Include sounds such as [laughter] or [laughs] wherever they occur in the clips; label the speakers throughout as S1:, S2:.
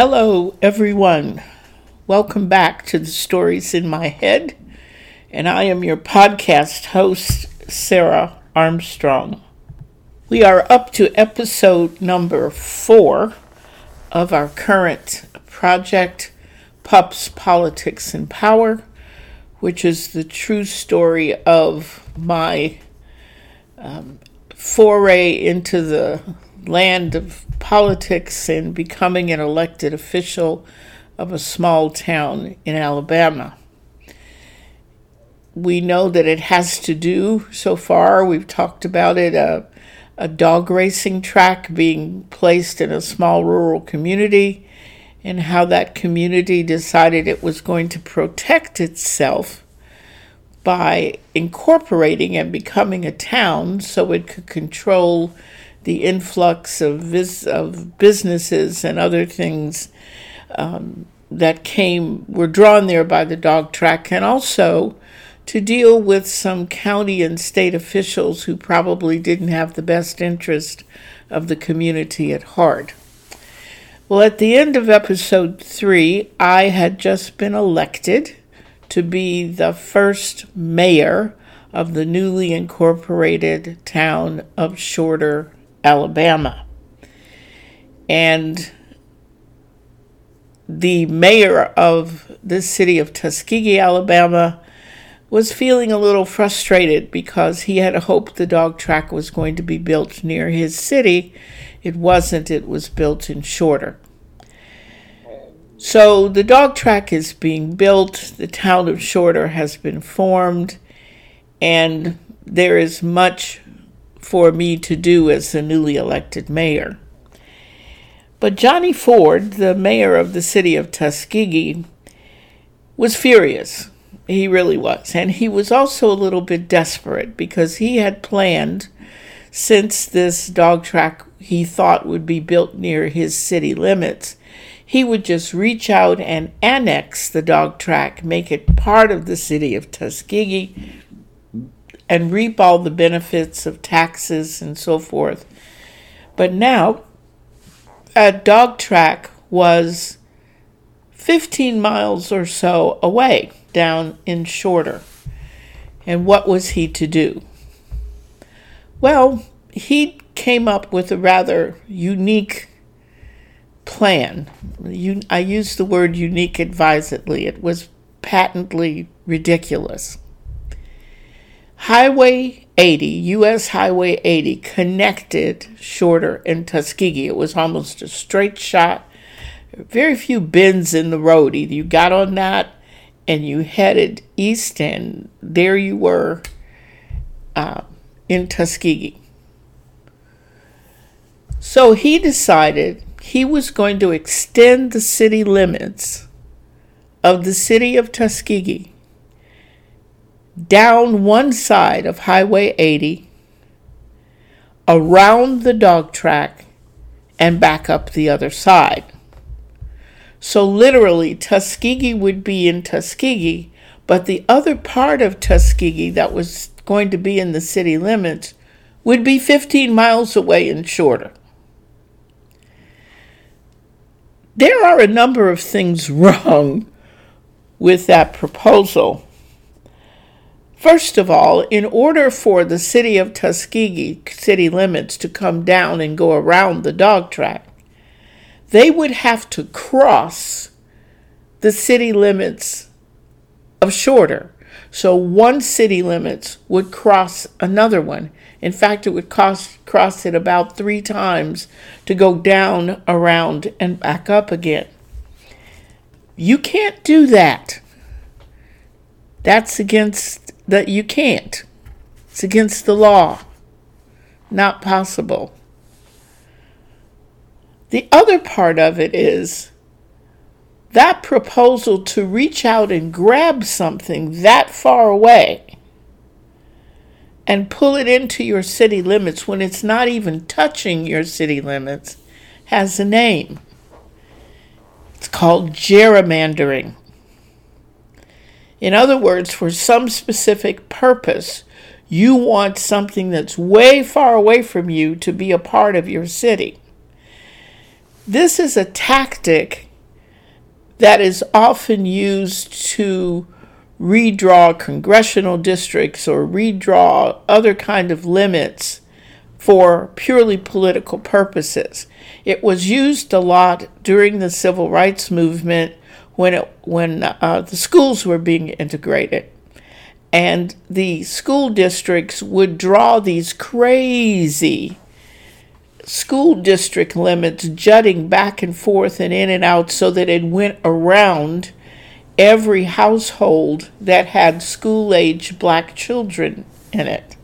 S1: Hello, everyone. Welcome back to the Stories in My Head. And I am your podcast host, Sarah Armstrong. We are up to episode number four of our current project, Pups, Politics, and Power, which is the true story of my um, foray into the land of politics and becoming an elected official of a small town in Alabama. We know that it has to do, so far, we've talked about it, a, a dog racing track being placed in a small rural community, and how that community decided it was going to protect itself by incorporating and becoming a town so it could control the influx of, vis- of businesses and other things um, that came were drawn there by the dog track, and also to deal with some county and state officials who probably didn't have the best interest of the community at heart. Well, at the end of episode three, I had just been elected to be the first mayor of the newly incorporated town of Shorter, Alabama. And the mayor of the city of Tuskegee, Alabama, was feeling a little frustrated because he had hoped the dog track was going to be built near his city. It wasn't, it was built in Shorter. So the dog track is being built, the town of Shorter has been formed, and there is much for me to do as the newly elected mayor. But Johnny Ford, the mayor of the city of Tuskegee, was furious. He really was. And he was also a little bit desperate because he had planned, since this dog track he thought would be built near his city limits, he would just reach out and annex the dog track, make it part of the city of Tuskegee, and reap all the benefits of taxes and so forth. But now, a dog track was 15 miles or so away down in Shorter. And what was he to do? Well, he came up with a rather unique plan. I use the word unique advisedly, it was patently ridiculous. Highway 80, US Highway 80, connected Shorter and Tuskegee. It was almost a straight shot. Very few bends in the road. Either you got on that and you headed east, and there you were uh, in Tuskegee. So he decided he was going to extend the city limits of the city of Tuskegee down one side of Highway 80, around the dog track, and back up the other side. So literally, Tuskegee would be in Tuskegee, but the other part of Tuskegee that was going to be in the city limits would be 15 miles away and Shorter. There are a number of things [laughs] wrong with that proposal. First of all, in order for the city of Tuskegee city limits to come down and go around the dog track, they would have to cross the city limits of Shorter. So one city limits would cross another one. In fact, it would cost, cross it about three times to go down, around, and back up again. You can't do that. That's against that you can't. It's against the law. Not possible. The other part of it is that proposal to reach out and grab something that far away and pull it into your city limits when it's not even touching your city limits has a name. It's called gerrymandering. In other words, for some specific purpose, you want something that's way far away from you to be a part of your city. This is a tactic that is often used to redraw congressional districts or redraw other kind of limits for purely political purposes. It was used a lot during the civil rights movement when it, when uh, the schools were being integrated. And the school districts would draw these crazy school district limits jutting back and forth and in and out so that it went around every household that had school age black children in it.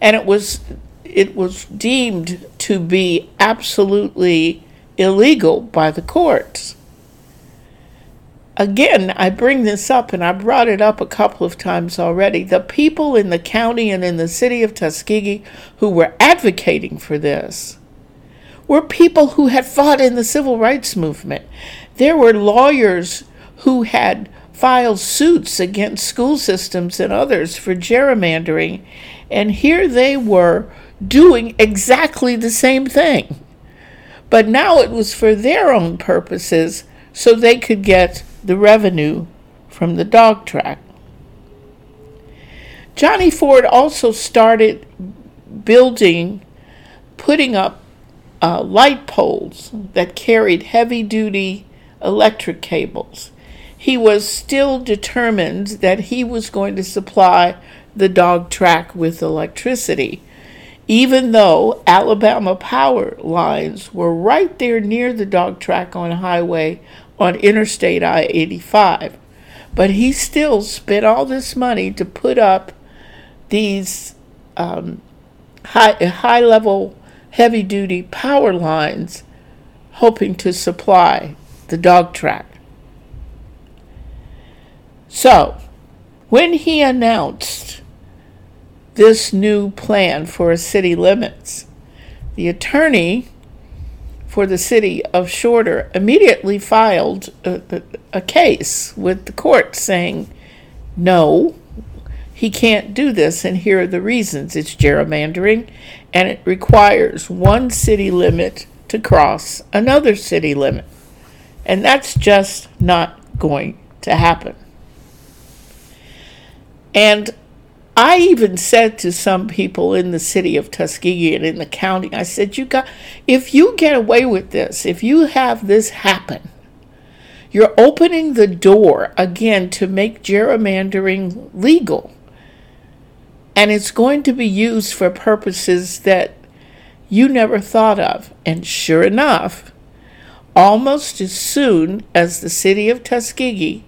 S1: And it was it was deemed to be absolutely illegal by the courts. Again, I bring this up and I brought it up a couple of times already. The people in the county and in the city of Tuskegee who were advocating for this were people who had fought in the civil rights movement. There were lawyers who had filed suits against school systems and others for gerrymandering, and here they were doing exactly the same thing. But now it was for their own purposes so they could get the revenue from the dog track. Johnny Ford also started building, putting up uh, light poles that carried heavy duty electric cables. He was still determined that he was going to supply the dog track with electricity even though Alabama power lines were right there near the dog track on highway on Interstate I 85. But he still spent all this money to put up these um, high, high level, heavy duty power lines, hoping to supply the dog track. So, when he announced this new plan for city limits. The attorney for the city of Shorter immediately filed a, a, case with the court saying, no, he can't do this, and here are the reasons it's gerrymandering, and it requires one city limit to cross another city limit. And that's just not going to happen. And I even said to some people in the city of Tuskegee and in the county, I said, you got if you get away with this, if you have this happen, you're opening the door again to make gerrymandering legal. And it's going to be used for purposes that you never thought of. And sure enough, almost as soon as the city of Tuskegee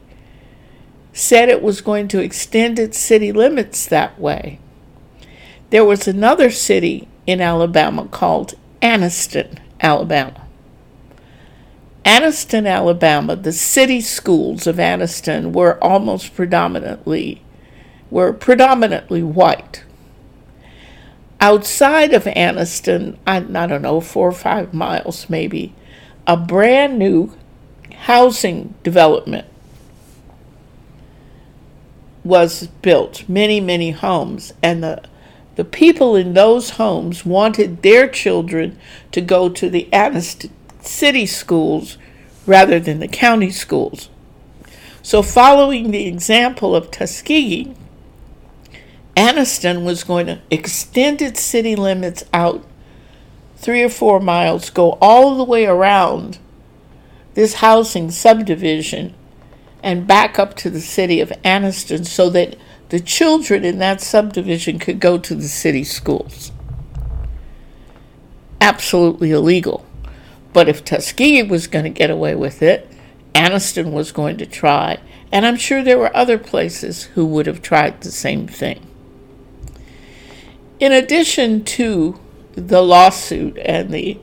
S1: said it was going to extend its city limits that way. There was another city in Alabama called Anniston, Alabama. Anniston, Alabama, the city schools of Anniston were almost predominantly were predominantly white. Outside of Anniston, I, I don't know, four or five miles maybe, a brand new housing development was built, many, many homes, and the the people in those homes wanted their children to go to the Anniston city schools rather than the county schools. So, following the example of Tuskegee, Anniston was going to extend its city limits out three or four miles, go all the way around this housing subdivision, and back up to the city of Anniston so that the children in that subdivision could go to the city schools. Absolutely illegal. But if Tuskegee was going to get away with it, Anniston was going to try, and I'm sure there were other places who would have tried the same thing. In addition to the lawsuit and the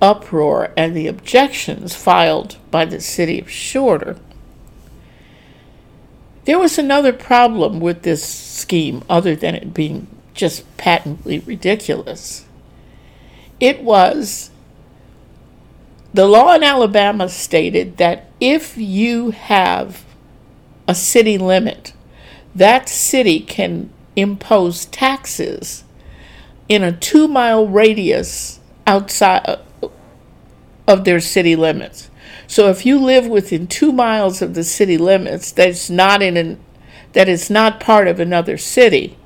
S1: uproar and the objections filed by the city of Shorter, there was another problem with this scheme, other than it being just patently ridiculous. It was the law in Alabama stated that if you have a city limit, that city can impose taxes in a two mile radius outside uh, of their city limits. So if you live within two miles of the city limits that's not in an that is not part of another city,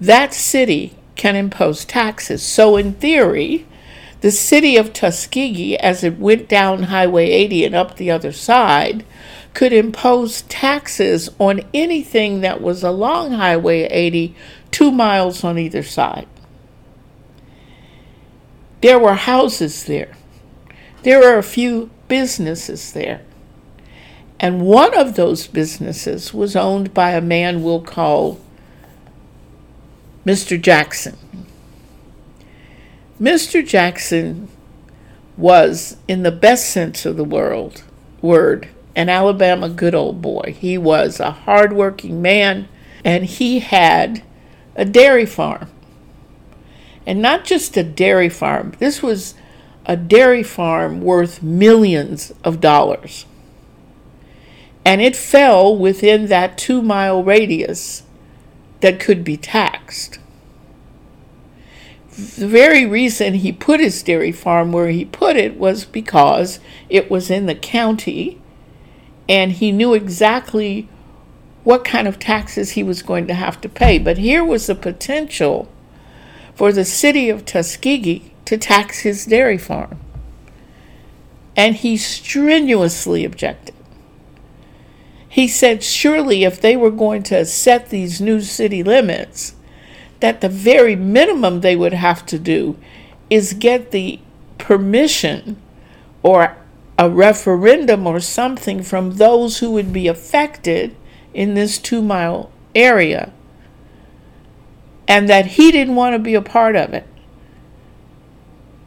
S1: that city can impose taxes. So in theory, the city of Tuskegee, as it went down Highway 80 and up the other side, could impose taxes on anything that was along Highway 80, two miles on either side. There were houses there. There are a few businesses there. And one of those businesses was owned by a man we'll call Mr. Jackson. Mr. Jackson was, in the best sense of the world, word, an Alabama good old boy. He was a hardworking man and he had a dairy farm. And not just a dairy farm, this was a dairy farm worth millions of dollars. And it fell within that two mile radius that could be taxed. The very reason he put his dairy farm where he put it was because it was in the county and he knew exactly what kind of taxes he was going to have to pay. But here was the potential for the city of Tuskegee to tax his dairy farm. And he strenuously objected. He said, surely if they were going to set these new city limits, that the very minimum they would have to do is get the permission or a referendum or something from those who would be affected in this two mile area and that he didn't want to be a part of it.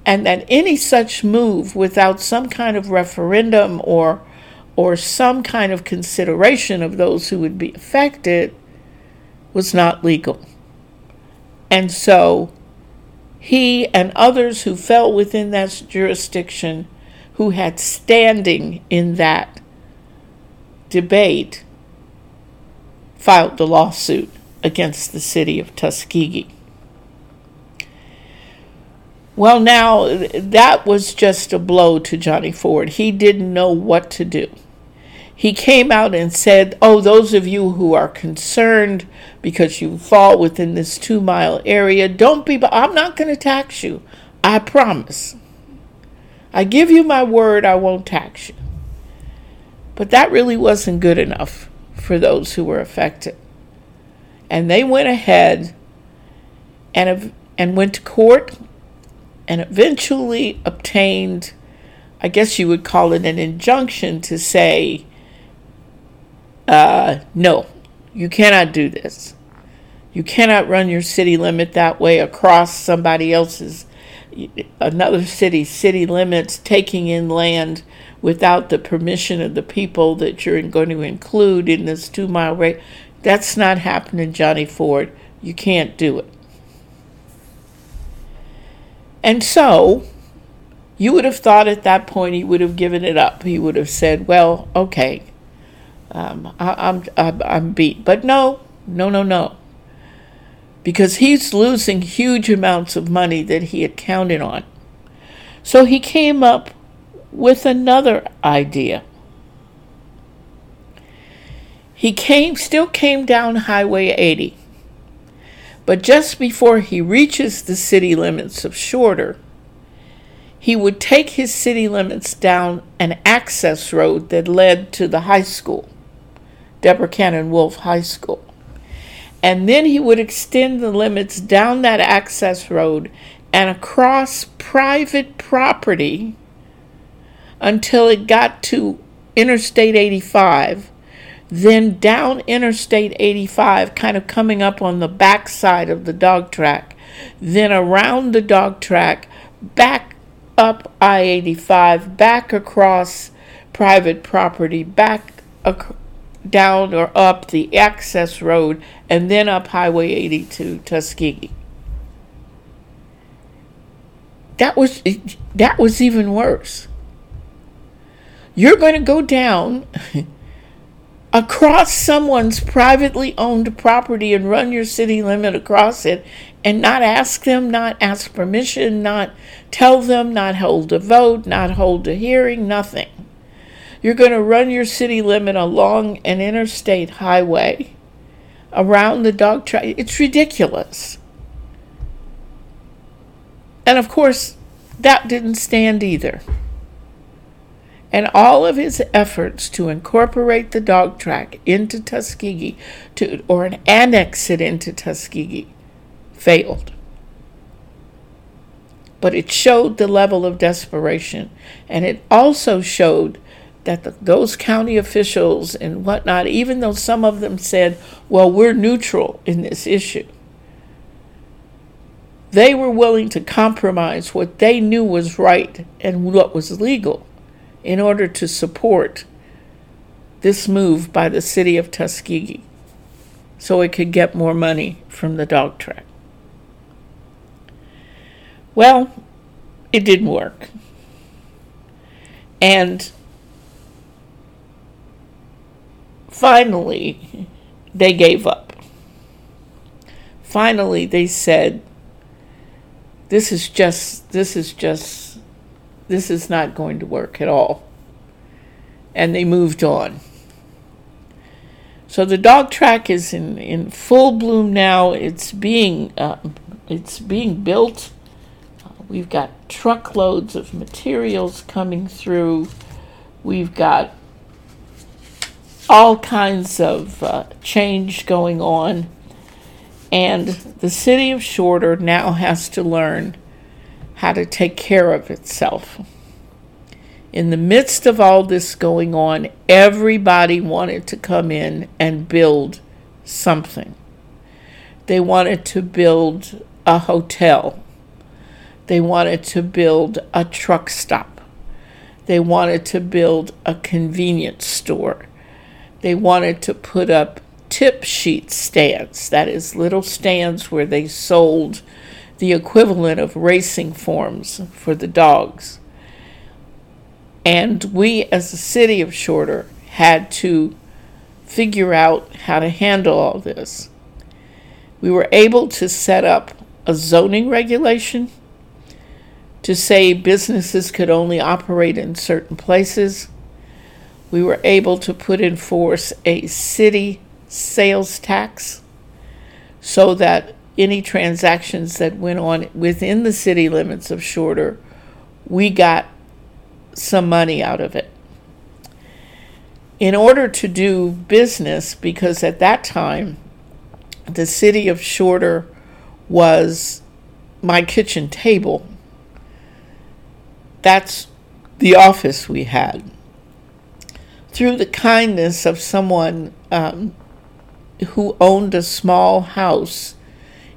S1: And that any such move without some kind of referendum or or some kind of consideration of those who would be affected was not legal. And so he and others who fell within that jurisdiction who had standing in that debate filed the lawsuit against the city of Tuskegee. Well, now that was just a blow to Johnny Ford. He didn't know what to do. He came out and said, Oh, those of you who are concerned because you fall within this two mile area, don't be, I'm not going to tax you. I promise. I give you my word, I won't tax you. But that really wasn't good enough for those who were affected. And they went ahead and, and went to court and eventually obtained, I guess you would call it an injunction to say, uh, no, you cannot do this. You cannot run your city limit that way across somebody else's, another city's city limits, taking in land without the permission of the people that you're going to include in this two mile rate. That's not happening, Johnny Ford. You can't do it. And so, you would have thought at that point he would have given it up. He would have said, well, okay, um, I, I'm, I'm, I'm beat. But no, no, no, no. Because he's losing huge amounts of money that he had counted on. So he came up with another idea. He came still came down Highway 80. But just before he reaches the city limits of Shorter, he would take his city limits down an access road that led to the high school, Deborah Cannon Wolfe High School. And then he would extend the limits down that access road and across private property until it got to Interstate 85, then down Interstate 85, kind of coming up on the back side of the dog track, then around the dog track, back up I 85, back across private property, back ac- down or up the access road, and then up Highway 80 to Tuskegee. That was that was even worse. You're going to go down [laughs] across someone's privately owned property and run your city limit across it and not ask them, not ask permission, not tell them, not hold a vote, not hold a hearing, nothing. You're going to run your city limit along an interstate highway around the dog track. It's ridiculous. And of course, that didn't stand either. And all of his efforts to incorporate the dog track into Tuskegee to, or an annex it into Tuskegee failed. But it showed the level of desperation. And it also showed that the, those county officials and whatnot, even though some of them said, well, we're neutral in this issue, they were willing to compromise what they knew was right and what was legal in order to support this move by the city of Tuskegee so it could get more money from the dog track. Well, it didn't work. And finally, they gave up. Finally, they said, this is just, this is just, this is not going to work at all. And they moved on. So the dog track is in, in full bloom now. It's being, uh, it's being built. We've got truckloads of materials coming through. We've got all kinds of uh, change going on. And the city of Shorter now has to learn how to take care of itself. In the midst of all this going on, everybody wanted to come in and build something. They wanted to build a hotel. They wanted to build a truck stop. They wanted to build a convenience store. They wanted to put up tip sheet stands, that is, little stands where they sold the equivalent of racing forms for the dogs. And we, as the city of Shorter, had to figure out how to handle all this. We were able to set up a zoning regulation to say businesses could only operate in certain places. We were able to put in force a city sales tax so that any transactions that went on within the city limits of Shorter, we got some money out of it. In order to do business, because at that time, the city of Shorter was my kitchen table that's the office we had. Through the kindness of someone um, who owned a small house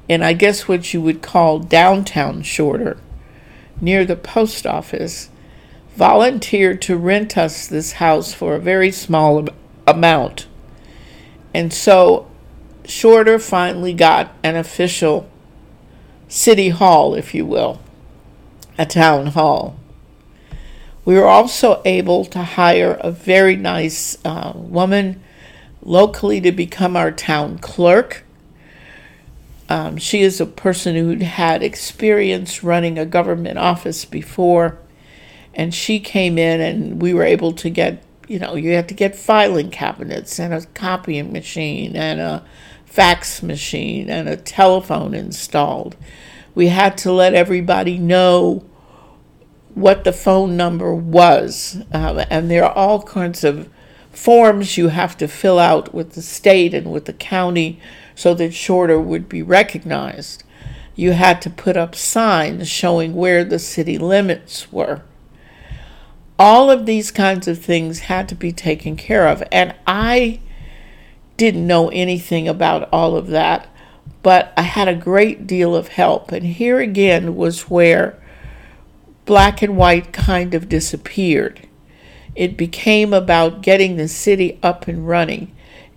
S1: in, I guess, what you would call downtown Shorter, near the post office, volunteered to rent us this house for a very small amount. And so Shorter finally got an official city hall, if you will, a town hall. We were also able to hire a very nice uh, woman locally to become our town clerk. Um, she is a person who had experience running a government office before, and she came in, and we were able to get you know, you had to get filing cabinets and a copying machine and a fax machine and a telephone installed. We had to let everybody know what the phone number was. Uh, and there are all kinds of forms you have to fill out with the state and with the county so that Shorter would be recognized. You had to put up signs showing where the city limits were. All of these kinds of things had to be taken care of. And I didn't know anything about all of that, but I had a great deal of help. And here again was where black and white kind of disappeared. It became about getting the city up and running.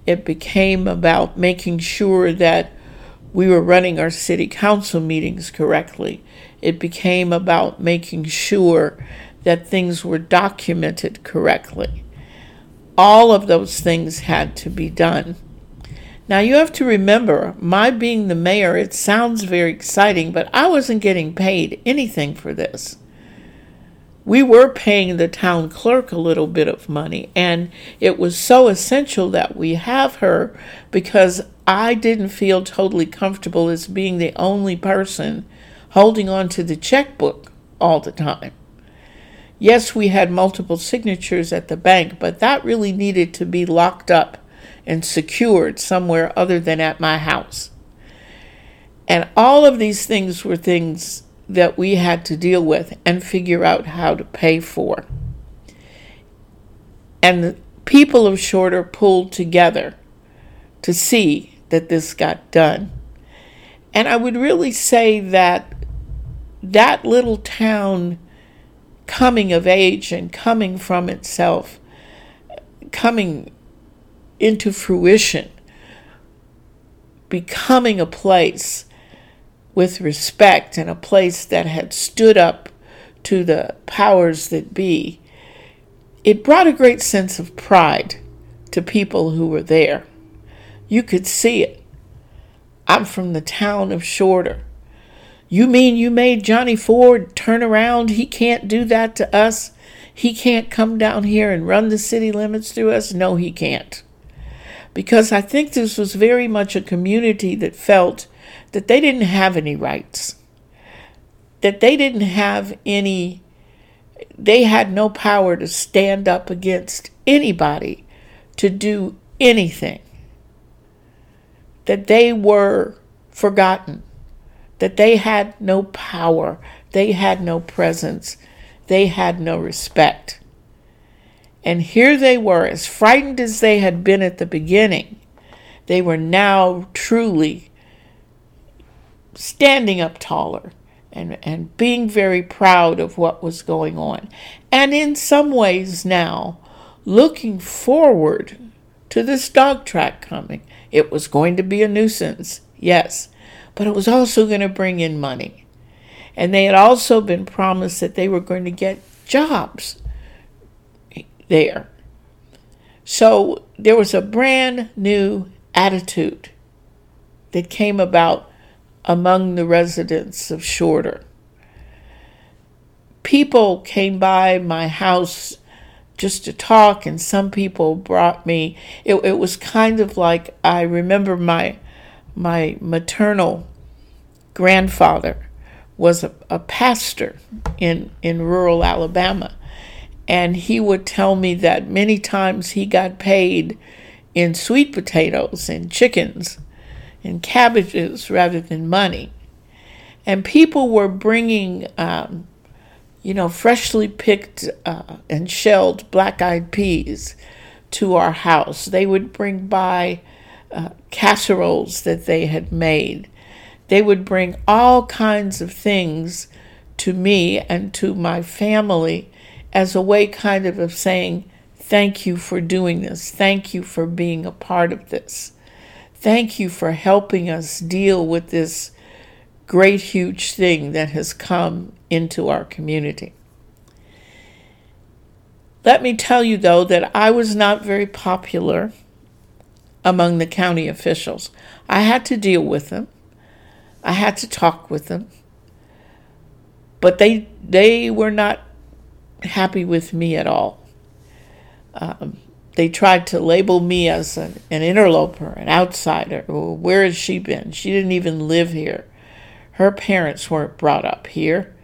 S1: It became about making sure that we were running our city council meetings correctly. It became about making sure that things were documented correctly. all of those things had to be done. Now you have to remember, my being the mayor, it sounds very exciting, but I wasn't getting paid anything for this. We were paying the town clerk a little bit of money, and it was so essential that we have her because I didn't feel totally comfortable as being the only person holding on to the checkbook all the time. Yes, we had multiple signatures at the bank, but that really needed to be locked up and secured somewhere other than at my house. And all of these things were things that we had to deal with and figure out how to pay for. And the people of Shorter pulled together to see that this got done. And I would really say that that little town coming of age and coming from itself, coming into fruition, becoming a place with respect and a place that had stood up to the powers that be, it brought a great sense of pride to people who were there. You could see it. I'm from the town of Shorter. You mean you made Johnny Ford turn around? He can't do that to us? He can't come down here and run the city limits through us? No, he can't. Because I think this was very much a community that felt that they didn't have any rights, that they didn't have any, they had no power to stand up against anybody to do anything, that they were forgotten that they had no power, they had no presence, they had no respect. And here they were, as frightened as they had been at the beginning, they were now truly standing up taller and, and being very proud of what was going on. And in some ways now, looking forward to this dog track coming. It was going to be a nuisance, yes, but it was also going to bring in money. And they had also been promised that they were going to get jobs there. So there was a brand new attitude that came about among the residents of Shorter. People came by my house just to talk, and some people brought me. It, it was kind of like I remember my my maternal grandfather was a, a pastor in, in rural Alabama. And he would tell me that many times he got paid in sweet potatoes and chickens and cabbages rather than money. And people were bringing, um, you know, freshly picked uh, and shelled black eyed peas to our house. They would bring by uh, casseroles that they had made. They would bring all kinds of things to me and to my family as a way kind of of saying, Thank you for doing this. Thank you for being a part of this. Thank you for helping us deal with this great, huge thing that has come into our community. Let me tell you, though, that I was not very popular among the county officials. I had to deal with them. I had to talk with them. But they they were not happy with me at all. Um, they tried to label me as an, an interloper, an outsider. Well, where has she been? She didn't even live here. Her parents weren't brought up here.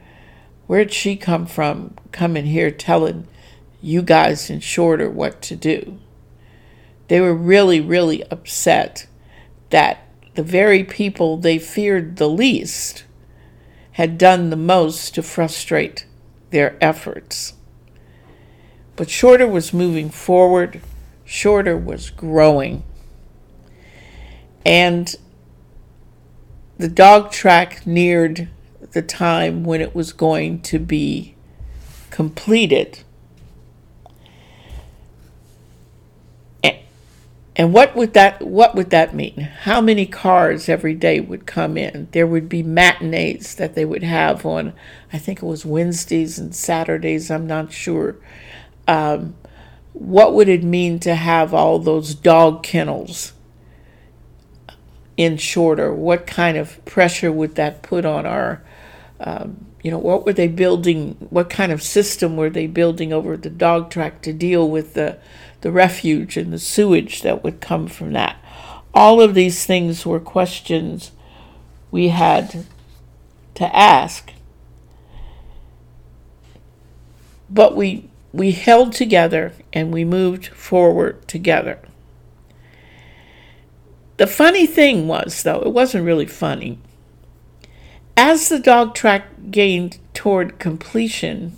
S1: Where'd she come from coming here telling you guys in Shorter what to do? They were really, really upset that the very people they feared the least had done the most to frustrate their efforts. But Shorter was moving forward, Shorter was growing. And the dog track neared the time when it was going to be completed. And what would that what would that mean? How many cars every day would come in? There would be matinees that they would have on I think it was Wednesdays and Saturdays, I'm not sure. Um, what would it mean to have all those dog kennels in Shorter? What kind of pressure would that put on our, um, you know, what were they building? What kind of system were they building over the dog track to deal with the, the refuge and the sewage that would come from that? All of these things were questions we had to ask. But we we held together and we moved forward together. The funny thing was, though, it wasn't really funny. As the dog track gained toward completion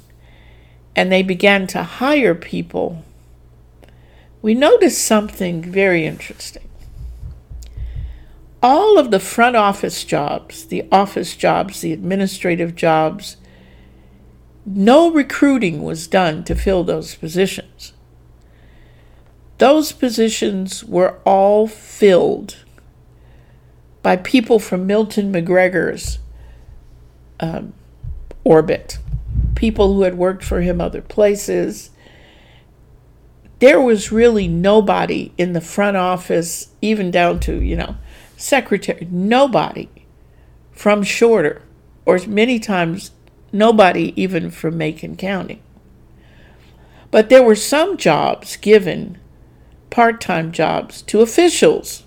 S1: and they began to hire people, we noticed something very interesting. All of the front office jobs, the office jobs, the administrative jobs, no recruiting was done to fill those positions. Those positions were all filled by people from Milton McGregor's um, orbit, people who had worked for him other places. There was really nobody in the front office, even down to, you know, secretary, nobody from Shorter, or many times nobody even from Macon County. But there were some jobs given, part time jobs, to officials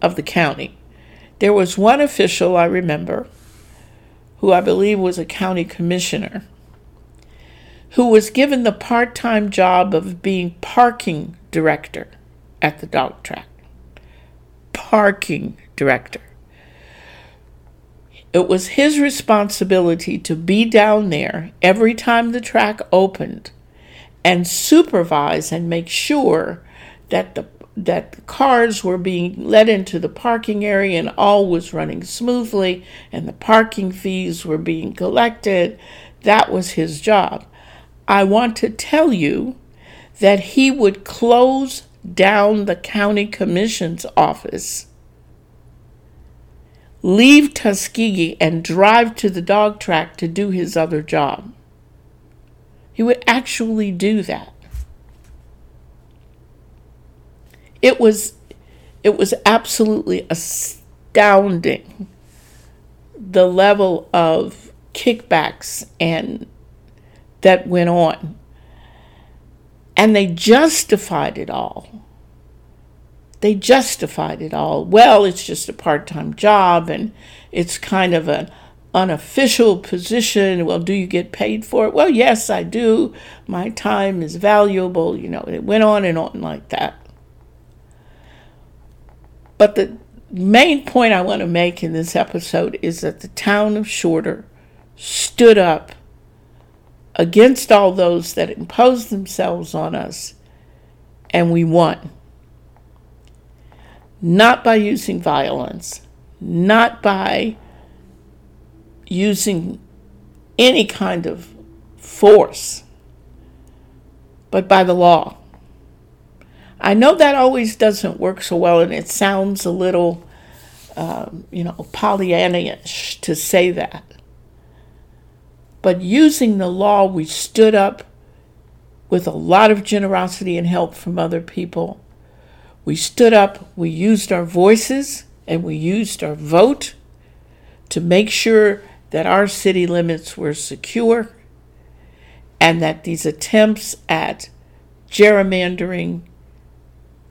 S1: of the county. There was one official I remember, who I believe was a county commissioner, who was given the part time job of being parking director at the dog track. Parking director. It was his responsibility to be down there every time the track opened and supervise and make sure that the that the cars were being let into the parking area and all was running smoothly and the parking fees were being collected. That was his job. I want to tell you that he would close down the county commission's office leave Tuskegee and drive to the dog track to do his other job. He would actually do that. It was it was absolutely astounding the level of kickbacks and that went on. And they justified it all they justified it all. Well, it's just a part time job and it's kind of an unofficial position. Well, do you get paid for it? Well, yes, I do. My time is valuable. You know, it went on and on like that. But the main point I want to make in this episode is that the town of Shorter stood up against all those that imposed themselves on us, and we won not by using violence, not by using any kind of force, but by the law. I know that always doesn't work so well, and it sounds a little, um, you know, Pollyannish to say that. But using the law, we stood up with a lot of generosity and help from other people we stood up, we used our voices, and we used our vote to make sure that our city limits were secure and that these attempts at gerrymandering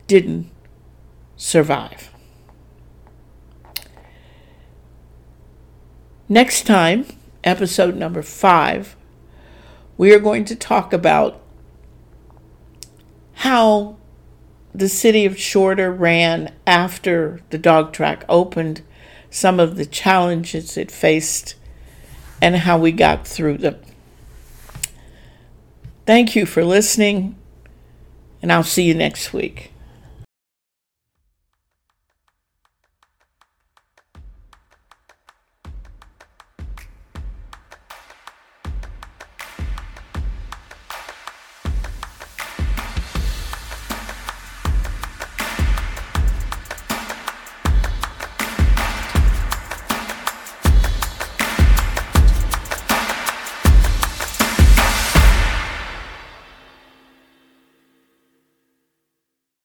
S1: didn't survive. Next time, episode number five, we are going to talk about how the city of Shorter ran after the dog track opened, some of the challenges it faced, and how we got through them. Thank you for listening, and I'll see you next week.